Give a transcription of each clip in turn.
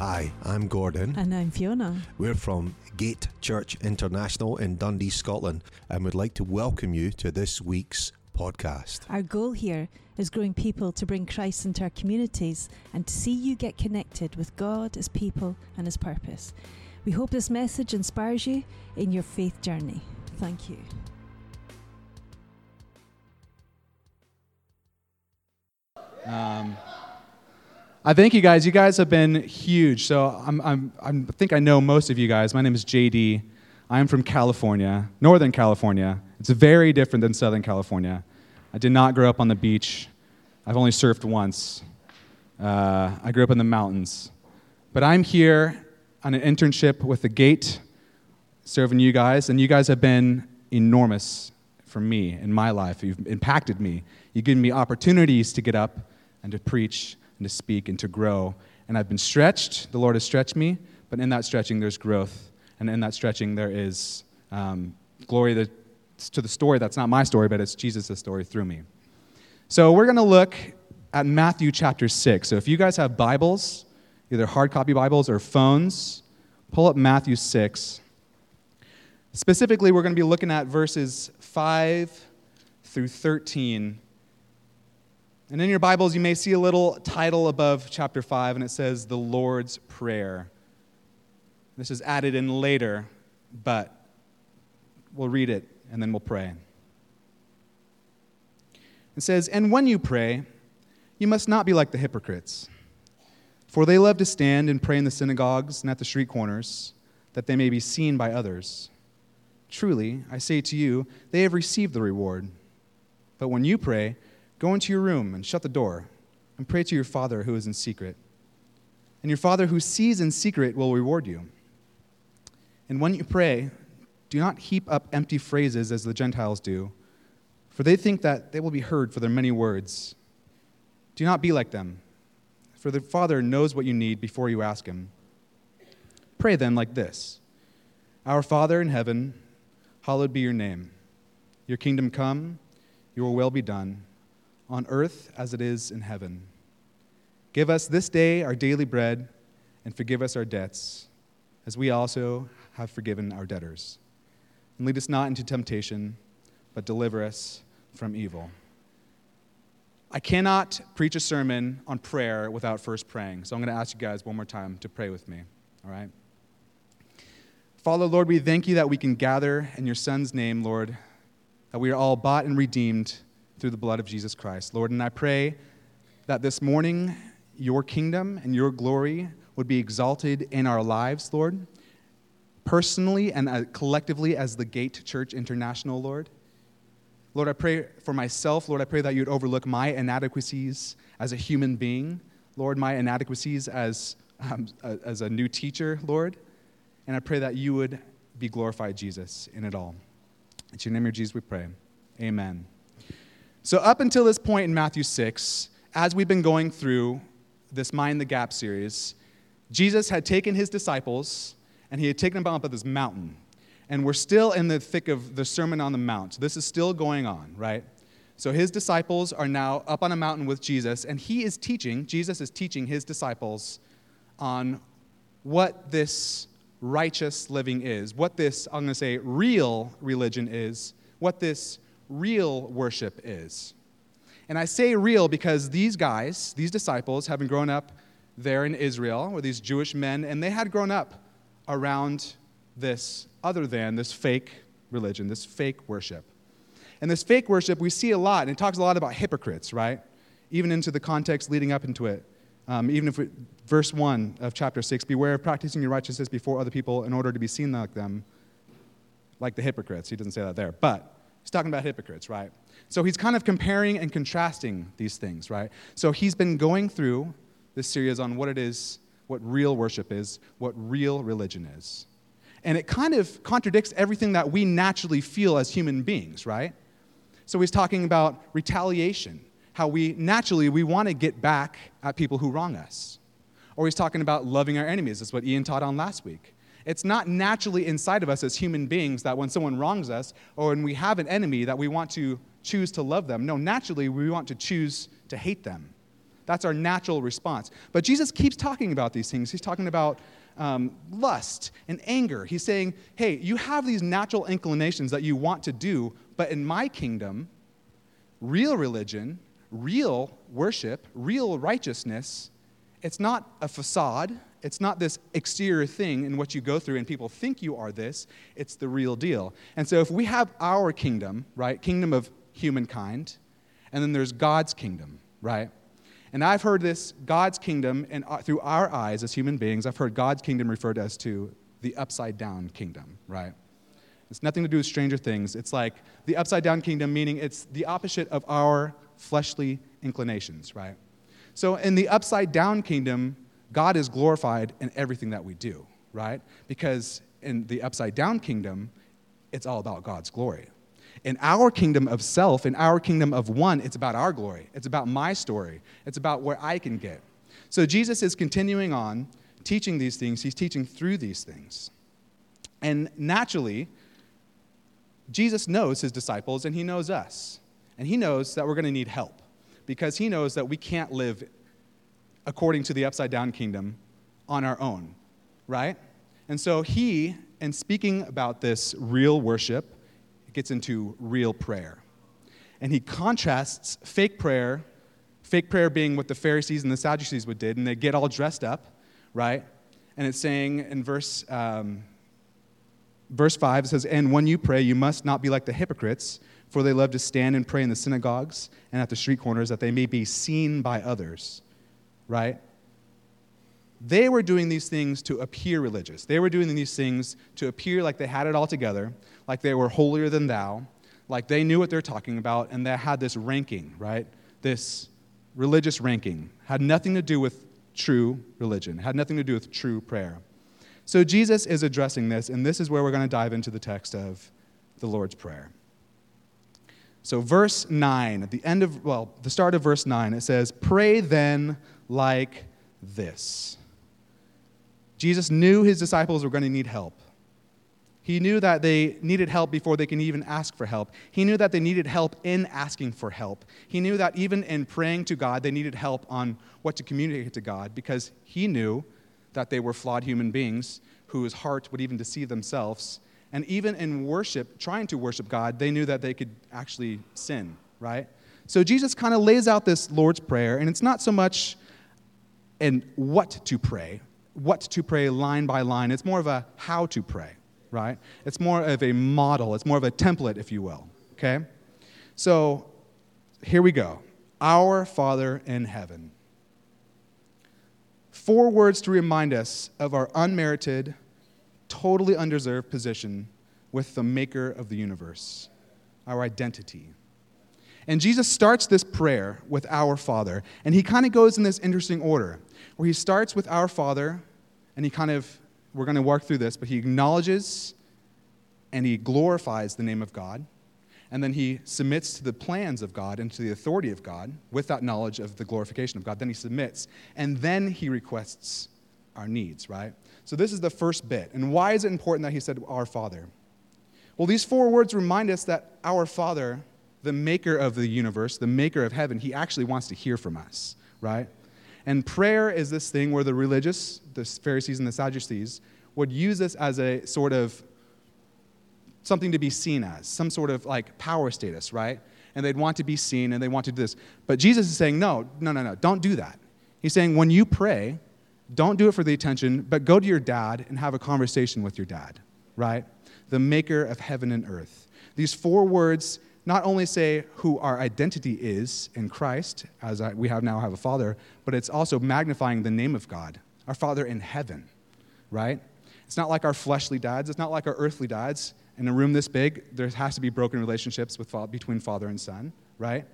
Hi, I'm Gordon. And I'm Fiona. We're from Gate Church International in Dundee, Scotland, and would like to welcome you to this week's podcast. Our goal here is growing people to bring Christ into our communities and to see you get connected with God, His people, and His purpose. We hope this message inspires you in your faith journey. Thank you. Um, I thank you guys. You guys have been huge. So I'm, I'm, I'm, I think I know most of you guys. My name is JD. I'm from California, Northern California. It's very different than Southern California. I did not grow up on the beach. I've only surfed once. Uh, I grew up in the mountains. But I'm here on an internship with the Gate, serving you guys, and you guys have been enormous for me in my life. You've impacted me. You've given me opportunities to get up and to preach and to speak and to grow. And I've been stretched. The Lord has stretched me, but in that stretching, there's growth. And in that stretching, there is um, glory to the story that's not my story, but it's Jesus' story through me. So we're going to look at Matthew chapter 6. So if you guys have Bibles, either hard copy Bibles or phones, pull up Matthew 6. Specifically, we're going to be looking at verses 5 through 13. And in your Bibles, you may see a little title above chapter 5, and it says, The Lord's Prayer. This is added in later, but we'll read it and then we'll pray. It says, And when you pray, you must not be like the hypocrites, for they love to stand and pray in the synagogues and at the street corners, that they may be seen by others. Truly, I say to you, they have received the reward. But when you pray, go into your room and shut the door, and pray to your Father who is in secret. And your Father who sees in secret will reward you. And when you pray, do not heap up empty phrases as the Gentiles do, for they think that they will be heard for their many words. Do not be like them, for the Father knows what you need before you ask Him. Pray then like this Our Father in heaven, hallowed be your name. Your kingdom come, your will be done, on earth as it is in heaven. Give us this day our daily bread, and forgive us our debts, as we also have forgiven our debtors. And lead us not into temptation, but deliver us from evil. I cannot preach a sermon on prayer without first praying. So I'm going to ask you guys one more time to pray with me, all right? Father, Lord, we thank you that we can gather in your Son's name, Lord, that we are all bought and redeemed through the blood of Jesus Christ, Lord. And I pray that this morning your kingdom and your glory would be exalted in our lives, Lord, personally and uh, collectively as the Gate Church International, Lord. Lord, I pray for myself, Lord, I pray that you'd overlook my inadequacies as a human being, Lord, my inadequacies as, um, as a new teacher, Lord. And I pray that you would be glorified, Jesus, in it all. It's your name, your Jesus, we pray. Amen. So, up until this point in Matthew 6, as we've been going through this Mind the Gap series, Jesus had taken his disciples and he had taken them up on this mountain. And we're still in the thick of the Sermon on the Mount. This is still going on, right? So his disciples are now up on a mountain with Jesus, and he is teaching, Jesus is teaching his disciples on what this righteous living is, what this, I'm going to say, real religion is, what this real worship is. And I say real because these guys, these disciples, having grown up there in Israel, or these Jewish men, and they had grown up around this other than this fake religion, this fake worship. And this fake worship, we see a lot, and it talks a lot about hypocrites, right? Even into the context leading up into it. Um, even if we, verse 1 of chapter 6 beware of practicing your righteousness before other people in order to be seen like them, like the hypocrites. He doesn't say that there, but he's talking about hypocrites, right? So he's kind of comparing and contrasting these things, right? So he's been going through this series on what it is, what real worship is, what real religion is. And it kind of contradicts everything that we naturally feel as human beings, right? So he's talking about retaliation, how we naturally we want to get back at people who wrong us. Or he's talking about loving our enemies. That's what Ian taught on last week. It's not naturally inside of us as human beings that when someone wrongs us or when we have an enemy that we want to choose to love them. No, naturally we want to choose to hate them. That's our natural response. But Jesus keeps talking about these things. He's talking about um, lust and anger. He's saying, hey, you have these natural inclinations that you want to do, but in my kingdom, real religion, real worship, real righteousness, it's not a facade. It's not this exterior thing in what you go through and people think you are this. It's the real deal. And so if we have our kingdom, right, kingdom of humankind, and then there's God's kingdom, right? And I've heard this God's kingdom, and uh, through our eyes as human beings, I've heard God's kingdom referred to as to the upside down kingdom, right? It's nothing to do with Stranger Things. It's like the upside down kingdom, meaning it's the opposite of our fleshly inclinations, right? So in the upside down kingdom, God is glorified in everything that we do, right? Because in the upside down kingdom, it's all about God's glory. In our kingdom of self, in our kingdom of one, it's about our glory. It's about my story. It's about where I can get. So Jesus is continuing on teaching these things. He's teaching through these things. And naturally, Jesus knows his disciples and he knows us. And he knows that we're going to need help because he knows that we can't live according to the upside down kingdom on our own, right? And so he, in speaking about this real worship, gets into real prayer. And he contrasts fake prayer, fake prayer being what the Pharisees and the Sadducees would did, and they get all dressed up, right? And it's saying in verse, um, verse 5, it says, And when you pray, you must not be like the hypocrites, for they love to stand and pray in the synagogues and at the street corners that they may be seen by others, right? They were doing these things to appear religious. They were doing these things to appear like they had it all together, like they were holier than thou, like they knew what they're talking about, and they had this ranking, right? This religious ranking. Had nothing to do with true religion, had nothing to do with true prayer. So Jesus is addressing this, and this is where we're going to dive into the text of the Lord's Prayer. So, verse 9, at the end of, well, the start of verse 9, it says, Pray then like this. Jesus knew his disciples were going to need help. He knew that they needed help before they can even ask for help. He knew that they needed help in asking for help. He knew that even in praying to God, they needed help on what to communicate to God because he knew that they were flawed human beings whose heart would even deceive themselves. And even in worship, trying to worship God, they knew that they could actually sin, right? So Jesus kind of lays out this Lord's Prayer, and it's not so much in what to pray, what to pray line by line. It's more of a how to pray, right? It's more of a model. It's more of a template, if you will, okay? So here we go Our Father in heaven. Four words to remind us of our unmerited, totally undeserved position with the maker of the universe, our identity. And Jesus starts this prayer with our Father, and he kind of goes in this interesting order where he starts with our Father, and he kind of, we're going to walk through this, but he acknowledges and he glorifies the name of God. And then he submits to the plans of God and to the authority of God with that knowledge of the glorification of God. Then he submits. And then he requests our needs, right? So this is the first bit. And why is it important that he said, Our Father? Well, these four words remind us that our Father, the maker of the universe, the maker of heaven, he actually wants to hear from us, right? And prayer is this thing where the religious, the Pharisees and the Sadducees, would use this as a sort of something to be seen as, some sort of like power status, right? And they'd want to be seen and they want to do this. But Jesus is saying, no, no, no, no, don't do that. He's saying, when you pray, don't do it for the attention, but go to your dad and have a conversation with your dad, right? The maker of heaven and earth. These four words not only say who our identity is in Christ, as I, we have now have a Father, but it's also magnifying the name of God, our Father in heaven, right? It's not like our fleshly dads. It's not like our earthly dads. In a room this big, there has to be broken relationships with, between father and son, right?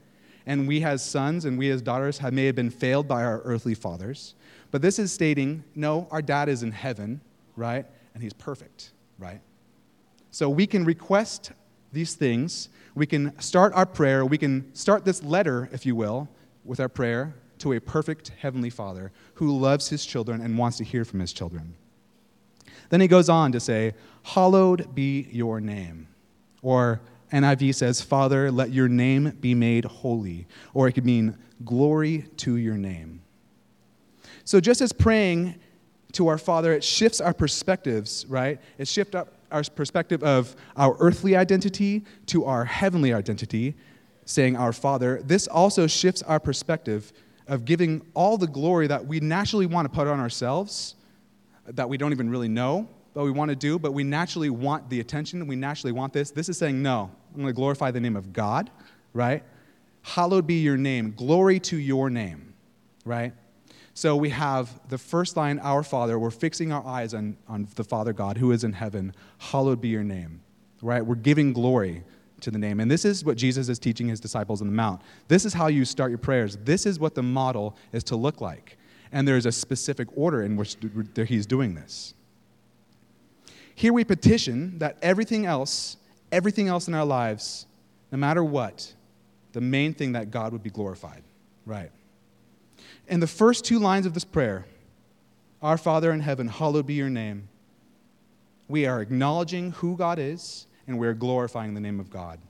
And we as sons and we as daughters have, may have been failed by our earthly fathers. But this is stating, no, our dad is in heaven, right? And he's perfect, right? So we can request these things we can start our prayer, we can start this letter, if you will, with our prayer to a perfect Heavenly Father who loves His children and wants to hear from His children. Then he goes on to say, Hallowed be your name, or NIV says, Father, let your name be made holy. Or it could mean, glory to your name. So just as praying to our Father, it shifts our perspectives, right? It shifts up our perspective of our earthly identity to our heavenly identity, saying our Father. This also shifts our perspective of giving all the glory that we naturally want to put on ourselves, that we don't even really know, but we want to do, but we naturally want the attention, we naturally want this. This is saying, no, I'm going to glorify the name of God, right? Hallowed be your name, glory to your name, right? So we have the first line, Our Father. We're fixing our eyes on, on the Father God who is in heaven. Hallowed be your name, right? We're giving glory to the name. And this is what Jesus is teaching his disciples on the Mount. This is how you start your prayers. This is what the model is to look like. And there's a specific order in which he's doing this. Here we petition that everything else, everything else in our lives, no matter what, the main thing that God would be glorified. Right. In the first two lines of this prayer, Our Father in heaven, hallowed be your name, we are acknowledging who God is and we're glorifying the name of God.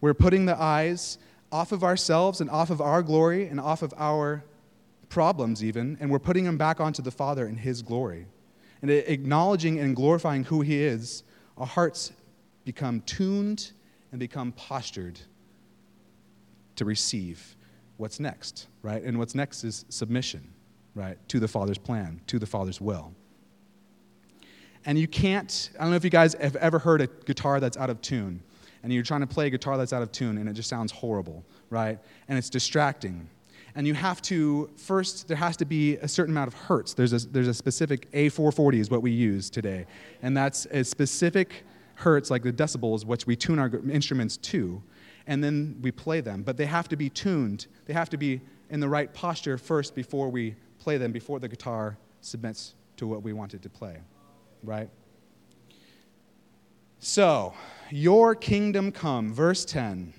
We're putting the eyes off of ourselves and off of our glory and off of our problems, even, and we're putting them back onto the Father in His glory and acknowledging and glorifying who He is, our hearts become tuned and become postured to receive what's next, right? And what's next is submission, right, to the Father's plan, to the Father's will. And you can't, I don't know if you guys have ever heard a guitar that's out of tune, and you're trying to play a guitar that's out of tune, and it just sounds horrible, right? And it's distracting and you have to first there has to be a certain amount of hertz there's a, there's a specific a440 is what we use today and that's a specific hertz like the decibels which we tune our instruments to and then we play them but they have to be tuned they have to be in the right posture first before we play them before the guitar submits to what we wanted to play right so your kingdom come verse 10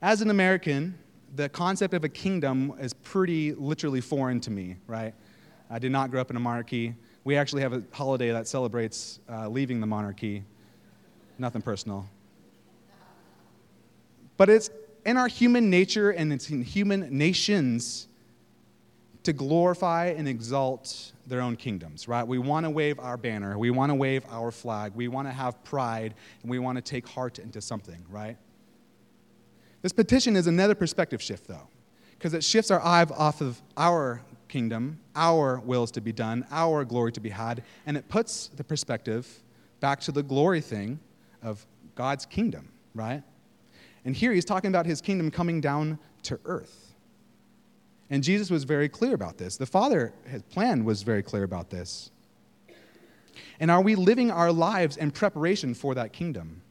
as an american the concept of a kingdom is pretty literally foreign to me, right? I did not grow up in a monarchy. We actually have a holiday that celebrates uh, leaving the monarchy. Nothing personal. But it's in our human nature and it's in human nations to glorify and exalt their own kingdoms, right? We want to wave our banner, we want to wave our flag, we want to have pride, and we want to take heart into something, right? This petition is another perspective shift, though, because it shifts our eye off of our kingdom, our wills to be done, our glory to be had, and it puts the perspective back to the glory thing of God's kingdom, right? And here he's talking about his kingdom coming down to earth. And Jesus was very clear about this. The Father, his plan was very clear about this. And are we living our lives in preparation for that kingdom?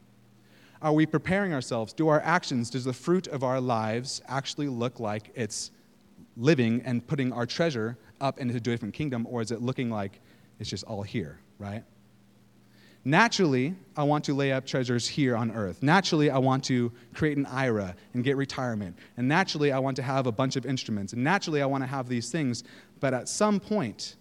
Are we preparing ourselves? Do our actions, does the fruit of our lives actually look like it's living and putting our treasure up into a different kingdom, or is it looking like it's just all here, right? Naturally, I want to lay up treasures here on earth. Naturally, I want to create an IRA and get retirement. And naturally, I want to have a bunch of instruments. And naturally, I want to have these things. But at some point,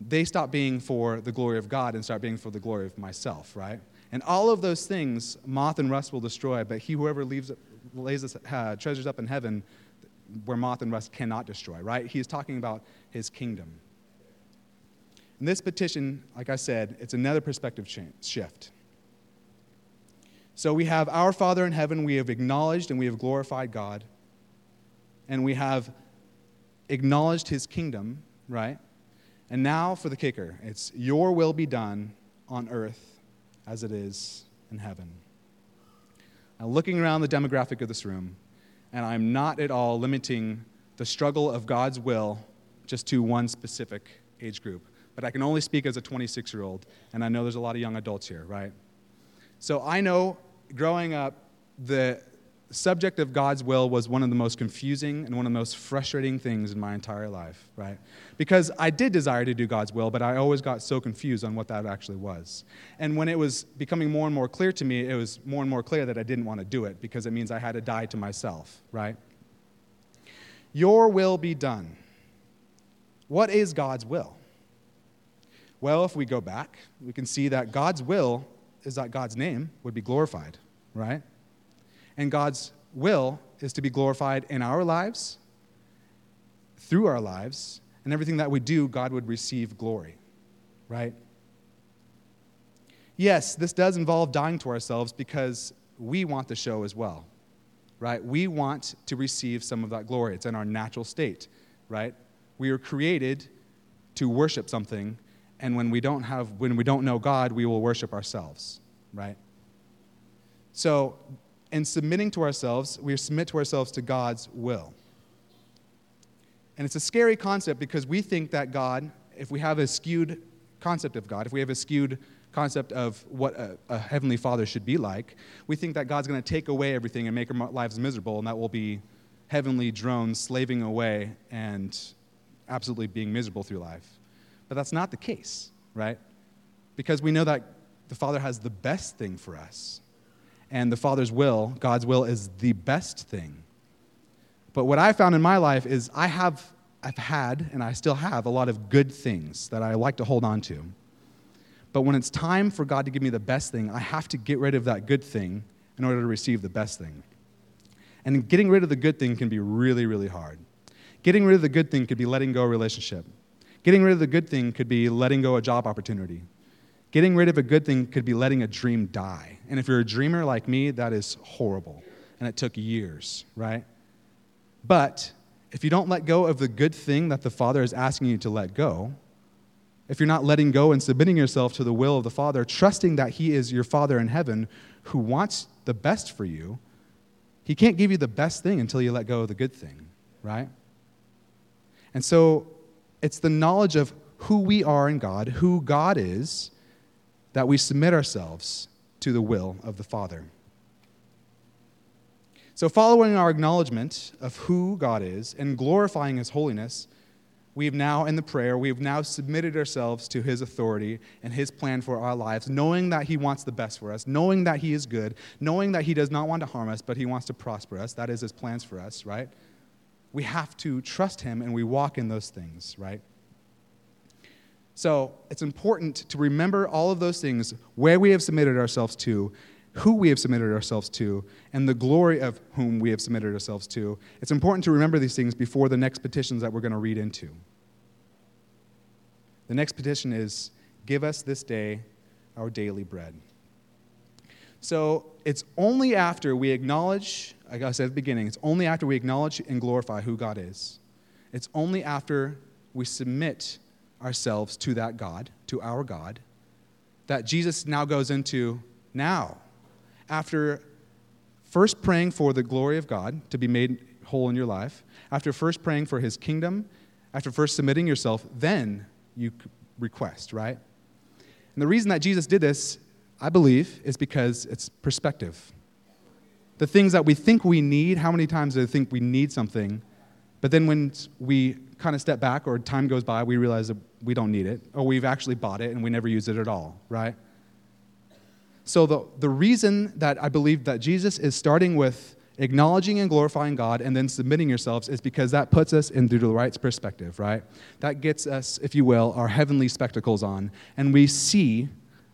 they stop being for the glory of God and start being for the glory of myself, right? And all of those things moth and rust will destroy, but he, whoever leaves, lays his, uh, treasures up in heaven, where moth and rust cannot destroy, right? He's talking about his kingdom. In this petition, like I said, it's another perspective shift. So we have our Father in heaven, we have acknowledged and we have glorified God, and we have acknowledged his kingdom, right? And now for the kicker it's your will be done on earth as it is in heaven. Now, looking around the demographic of this room, and I'm not at all limiting the struggle of God's will just to one specific age group, but I can only speak as a 26 year old, and I know there's a lot of young adults here, right? So I know growing up, the, subject of God's will was one of the most confusing and one of the most frustrating things in my entire life, right? Because I did desire to do God's will, but I always got so confused on what that actually was. And when it was becoming more and more clear to me, it was more and more clear that I didn't want to do it because it means I had to die to myself, right? Your will be done. What is God's will? Well, if we go back, we can see that God's will is that God's name would be glorified, right? And God's will is to be glorified in our lives, through our lives, and everything that we do, God would receive glory, right? Yes, this does involve dying to ourselves because we want the show as well, right? We want to receive some of that glory. It's in our natural state, right? We are created to worship something, and when we don't have when we don't know God, we will worship ourselves, right? So, in submitting to ourselves, we submit to ourselves to God's will. And it's a scary concept because we think that God, if we have a skewed concept of God, if we have a skewed concept of what a, a heavenly father should be like, we think that God's going to take away everything and make our lives miserable, and that will be heavenly drones slaving away and absolutely being miserable through life. But that's not the case, right? Because we know that the Father has the best thing for us. And the Father's will, God's will, is the best thing. But what I found in my life is I have, I've had, and I still have, a lot of good things that I like to hold on to. But when it's time for God to give me the best thing, I have to get rid of that good thing in order to receive the best thing. And getting rid of the good thing can be really, really hard. Getting rid of the good thing could be letting go a relationship. Getting rid of the good thing could be letting go a job opportunity. Getting rid of a good thing could be letting a dream die. And if you're a dreamer like me, that is horrible. And it took years, right? But if you don't let go of the good thing that the Father is asking you to let go, if you're not letting go and submitting yourself to the will of the Father, trusting that He is your Father in heaven who wants the best for you, He can't give you the best thing until you let go of the good thing, right? And so it's the knowledge of who we are in God, who God is, that we submit ourselves to the will of the Father. So, following our acknowledgement of who God is and glorifying His holiness, we've now, in the prayer, we've now submitted ourselves to His authority and His plan for our lives, knowing that He wants the best for us, knowing that He is good, knowing that He does not want to harm us, but He wants to prosper us. That is His plans for us, right? We have to trust Him and we walk in those things, right? So it's important to remember all of those things, where we have submitted ourselves to, who we have submitted ourselves to, and the glory of whom we have submitted ourselves to. It's important to remember these things before the next petitions that we're going to read into. The next petition is Give us this day our daily bread. So it's only after we acknowledge, like I said at the beginning, it's only after we acknowledge and glorify who God is. It's only after we submit ourselves to that God, to our God, that Jesus now goes into now, after first praying for the glory of God to be made whole in your life, after first praying for his kingdom, after first submitting yourself, then you request, right? And the reason that Jesus did this, I believe, is because it's perspective. The things that we think we need, how many times do we think we need something? But then when we kind of step back or time goes by, we realize that we don't need it, or we've actually bought it and we never use it at all, right? So, the, the reason that I believe that Jesus is starting with acknowledging and glorifying God and then submitting yourselves is because that puts us into the right perspective, right? That gets us, if you will, our heavenly spectacles on, and we see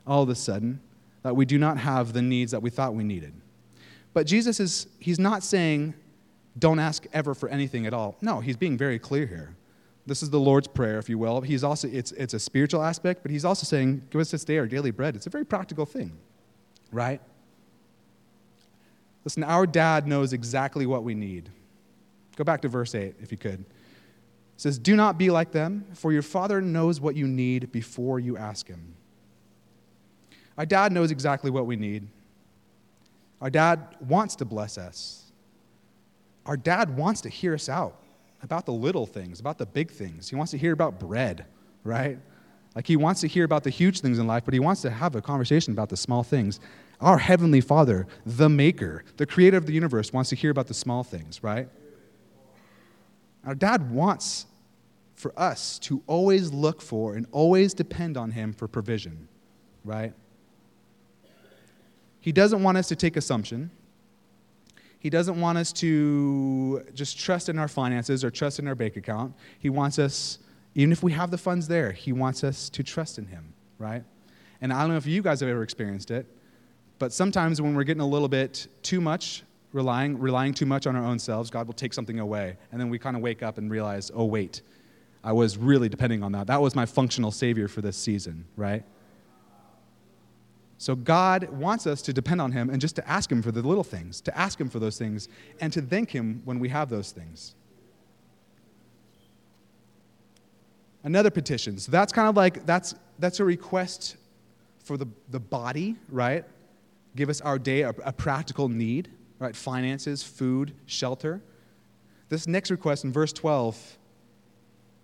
all of a sudden that we do not have the needs that we thought we needed. But Jesus is, he's not saying, don't ask ever for anything at all. No, he's being very clear here. This is the Lord's Prayer, if you will. He's also, it's, it's a spiritual aspect, but he's also saying, Give us this day our daily bread. It's a very practical thing, right? Listen, our dad knows exactly what we need. Go back to verse 8, if you could. It says, Do not be like them, for your father knows what you need before you ask him. Our dad knows exactly what we need. Our dad wants to bless us. Our dad wants to hear us out about the little things, about the big things. He wants to hear about bread, right? Like he wants to hear about the huge things in life, but he wants to have a conversation about the small things. Our Heavenly Father, the Maker, the Creator of the universe, wants to hear about the small things, right? Our dad wants for us to always look for and always depend on Him for provision, right? He doesn't want us to take assumption. He doesn't want us to just trust in our finances or trust in our bank account. He wants us, even if we have the funds there, He wants us to trust in Him, right? And I don't know if you guys have ever experienced it, But sometimes when we're getting a little bit too much, relying, relying too much on our own selves, God will take something away. And then we kind of wake up and realize, oh, wait, I was really depending on that. That was my functional savior for this season, right? So God wants us to depend on Him and just to ask Him for the little things, to ask Him for those things, and to thank Him when we have those things. Another petition. So that's kind of like that's that's a request for the, the body, right? Give us our day a, a practical need, right? Finances, food, shelter. This next request in verse 12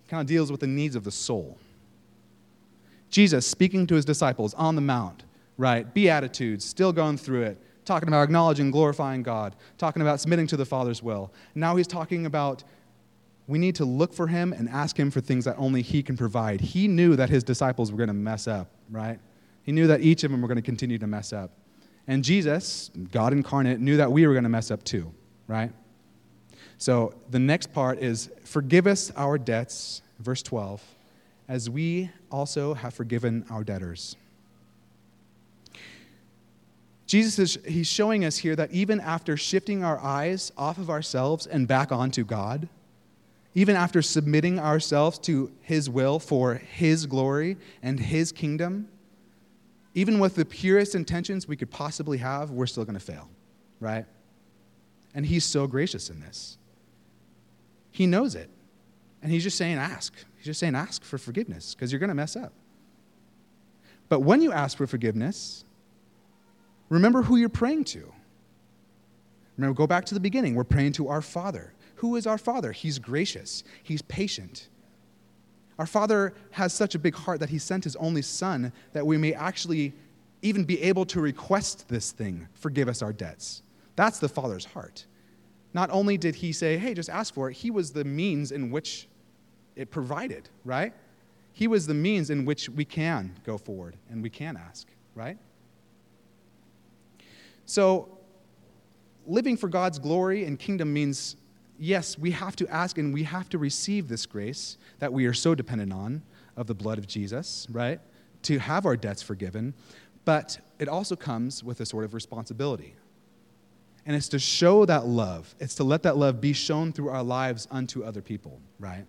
kind of deals with the needs of the soul. Jesus speaking to his disciples on the mount, right? Beatitudes, still going through it, talking about acknowledging, glorifying God, talking about submitting to the Father's will. Now he's talking about we need to look for him and ask him for things that only he can provide. He knew that his disciples were going to mess up, right? He knew that each of them were going to continue to mess up. And Jesus, God incarnate, knew that we were going to mess up too, right? So the next part is forgive us our debts, verse 12, as we also have forgiven our debtors. Jesus is he's showing us here that even after shifting our eyes off of ourselves and back onto God, even after submitting ourselves to His will for His glory and His kingdom, even with the purest intentions we could possibly have, we're still going to fail, right? And He's so gracious in this. He knows it. And He's just saying, ask. He's just saying, ask for forgiveness because you're going to mess up. But when you ask for forgiveness, remember who you're praying to. Remember, go back to the beginning. We're praying to our Father. Who is our Father? He's gracious, He's patient. Our Father has such a big heart that He sent His only Son that we may actually even be able to request this thing forgive us our debts. That's the Father's heart. Not only did He say, hey, just ask for it, He was the means in which it provided, right? He was the means in which we can go forward and we can ask, right? So, living for God's glory and kingdom means yes, we have to ask and we have to receive this grace that we are so dependent on of the blood of Jesus, right? To have our debts forgiven. But it also comes with a sort of responsibility. And it's to show that love, it's to let that love be shown through our lives unto other people, right?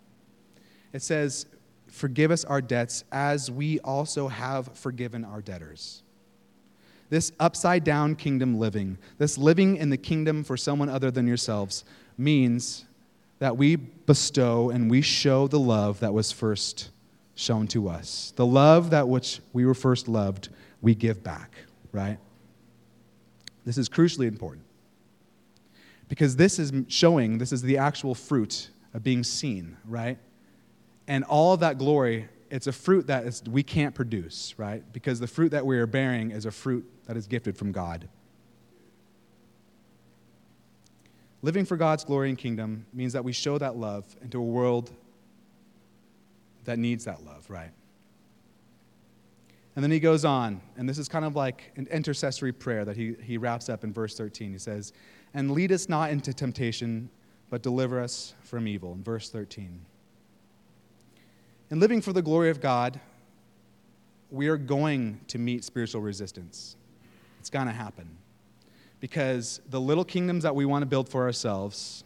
It says, Forgive us our debts as we also have forgiven our debtors. This upside down kingdom living, this living in the kingdom for someone other than yourselves, means that we bestow and we show the love that was first shown to us. The love that which we were first loved, we give back, right? This is crucially important. Because this is showing, this is the actual fruit of being seen, right? And all of that glory, it's a fruit that is, we can't produce, right? Because the fruit that we are bearing is a fruit that is gifted from God. Living for God's glory and kingdom means that we show that love into a world that needs that love, right? And then he goes on, and this is kind of like an intercessory prayer that he, he wraps up in verse 13. He says, And lead us not into temptation, but deliver us from evil, in verse 13. In living for the glory of God, we are going to meet spiritual resistance. It's going to happen because the little kingdoms that we want to build for ourselves,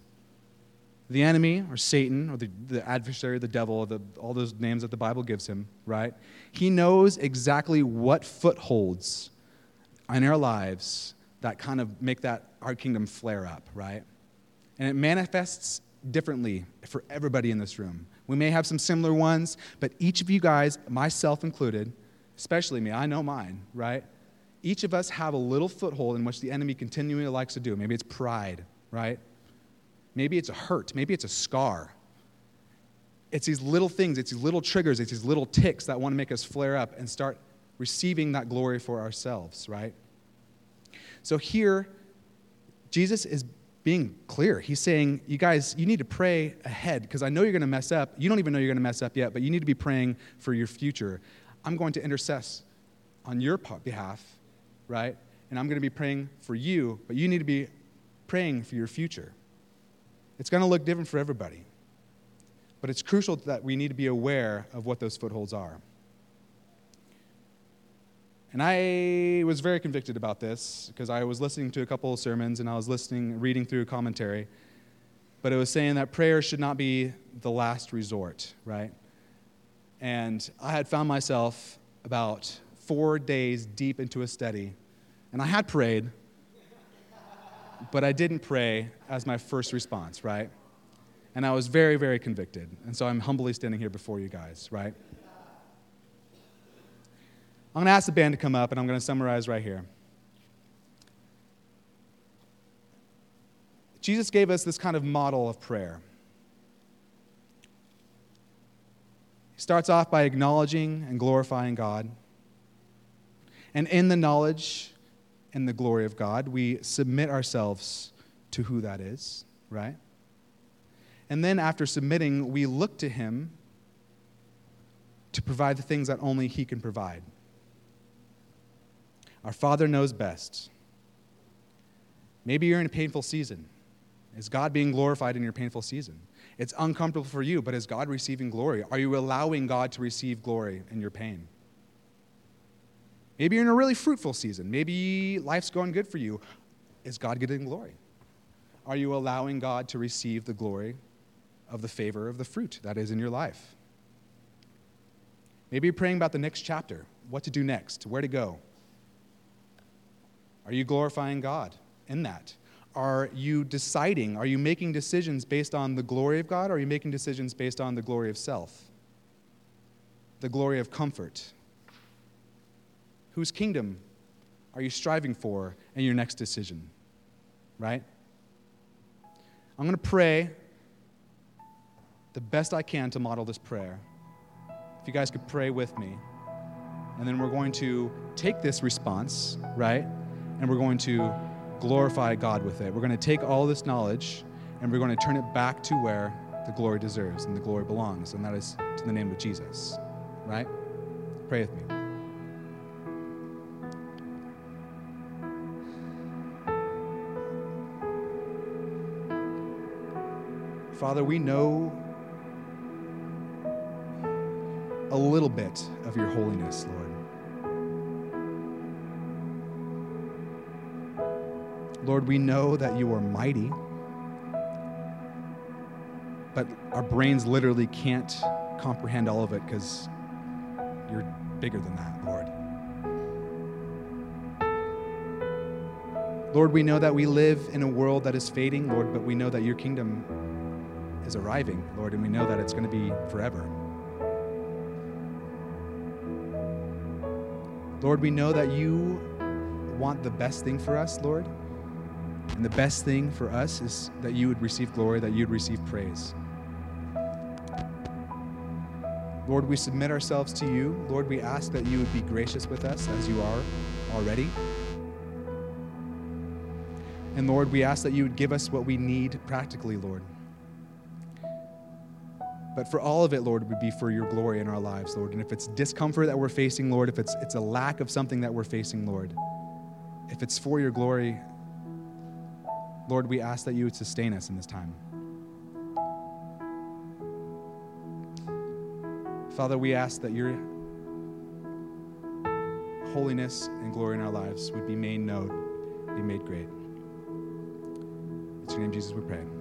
the enemy or Satan or the, the adversary, the devil, the, all those names that the Bible gives him, right? He knows exactly what footholds in our lives that kind of make that our kingdom flare up, right? And it manifests differently for everybody in this room. We may have some similar ones, but each of you guys, myself included, especially me, I know mine, right? each of us have a little foothold in which the enemy continually likes to do. Maybe it's pride, right? Maybe it's a hurt. Maybe it's a scar. It's these little things, it's these little triggers, it's these little ticks that want to make us flare up and start receiving that glory for ourselves, right? So here, Jesus is being clear. He's saying, You guys, you need to pray ahead because I know you're going to mess up. You don't even know you're going to mess up yet, but you need to be praying for your future. I'm going to intercess on your behalf right? And I'm going to be praying for you, but you need to be praying for your future. It's going to look different for everybody. But it's crucial that we need to be aware of what those footholds are. And I was very convicted about this because I was listening to a couple of sermons and I was listening, reading through commentary. But it was saying that prayer should not be the last resort, right? And I had found myself about four days deep into a study, and I had prayed, but I didn't pray as my first response, right? And I was very, very convicted. And so I'm humbly standing here before you guys, right? I'm going to ask the band to come up, and I'm going to summarize right here. Jesus gave us this kind of model of prayer. He starts off by acknowledging and glorifying God. And in the knowledge and the glory of God, we submit ourselves to who that is, right? And then after submitting, we look to Him to provide the things that only He can provide. Our Father knows best. Maybe you're in a painful season. Is God being glorified in your painful season? It's uncomfortable for you, but is God receiving glory? Are you allowing God to receive glory in your pain? Maybe you're in a really fruitful season. Maybe life's going good for you. Is God getting glory? Are you allowing God to receive the glory of the favor of the fruit that is in your life? Maybe you're praying about the next chapter, what to do next, where to go. Are you glorifying God in that? Are you deciding, are you making decisions based on the glory of God, or are you making decisions based on the glory of self? The glory of comfort? Whose kingdom are you striving for in your next decision? Right? I'm going to pray the best I can to model this prayer. If you guys could pray with me. And then we're going to take this response, right? And we're going to glorify God with it. We're going to take all this knowledge and we're going to turn it back to where the glory deserves and the glory belongs, and that is to the name of Jesus, right? Pray with me. Father, we know a little bit of your holiness, Lord. Lord, we know that you are mighty, but our brains literally can't comprehend all of it because you're bigger than that, Lord. Lord, we know that we live in a world that is fading, Lord, but we know that your kingdom is arriving, Lord, and we know that it's going to be forever. Lord, we know that you want the best thing for us, Lord. And the best thing for us is that you would receive glory, that you'd receive praise. Lord, we submit ourselves to you. Lord, we ask that you would be gracious with us as you are already. And Lord, we ask that you would give us what we need practically, Lord. But for all of it, Lord, would be for your glory in our lives, Lord. And if it's discomfort that we're facing, Lord, if it's, it's a lack of something that we're facing, Lord, if it's for your glory, Lord, we ask that you would sustain us in this time. Father, we ask that your holiness and glory in our lives would be made known, be made great. It's your name, Jesus, we pray.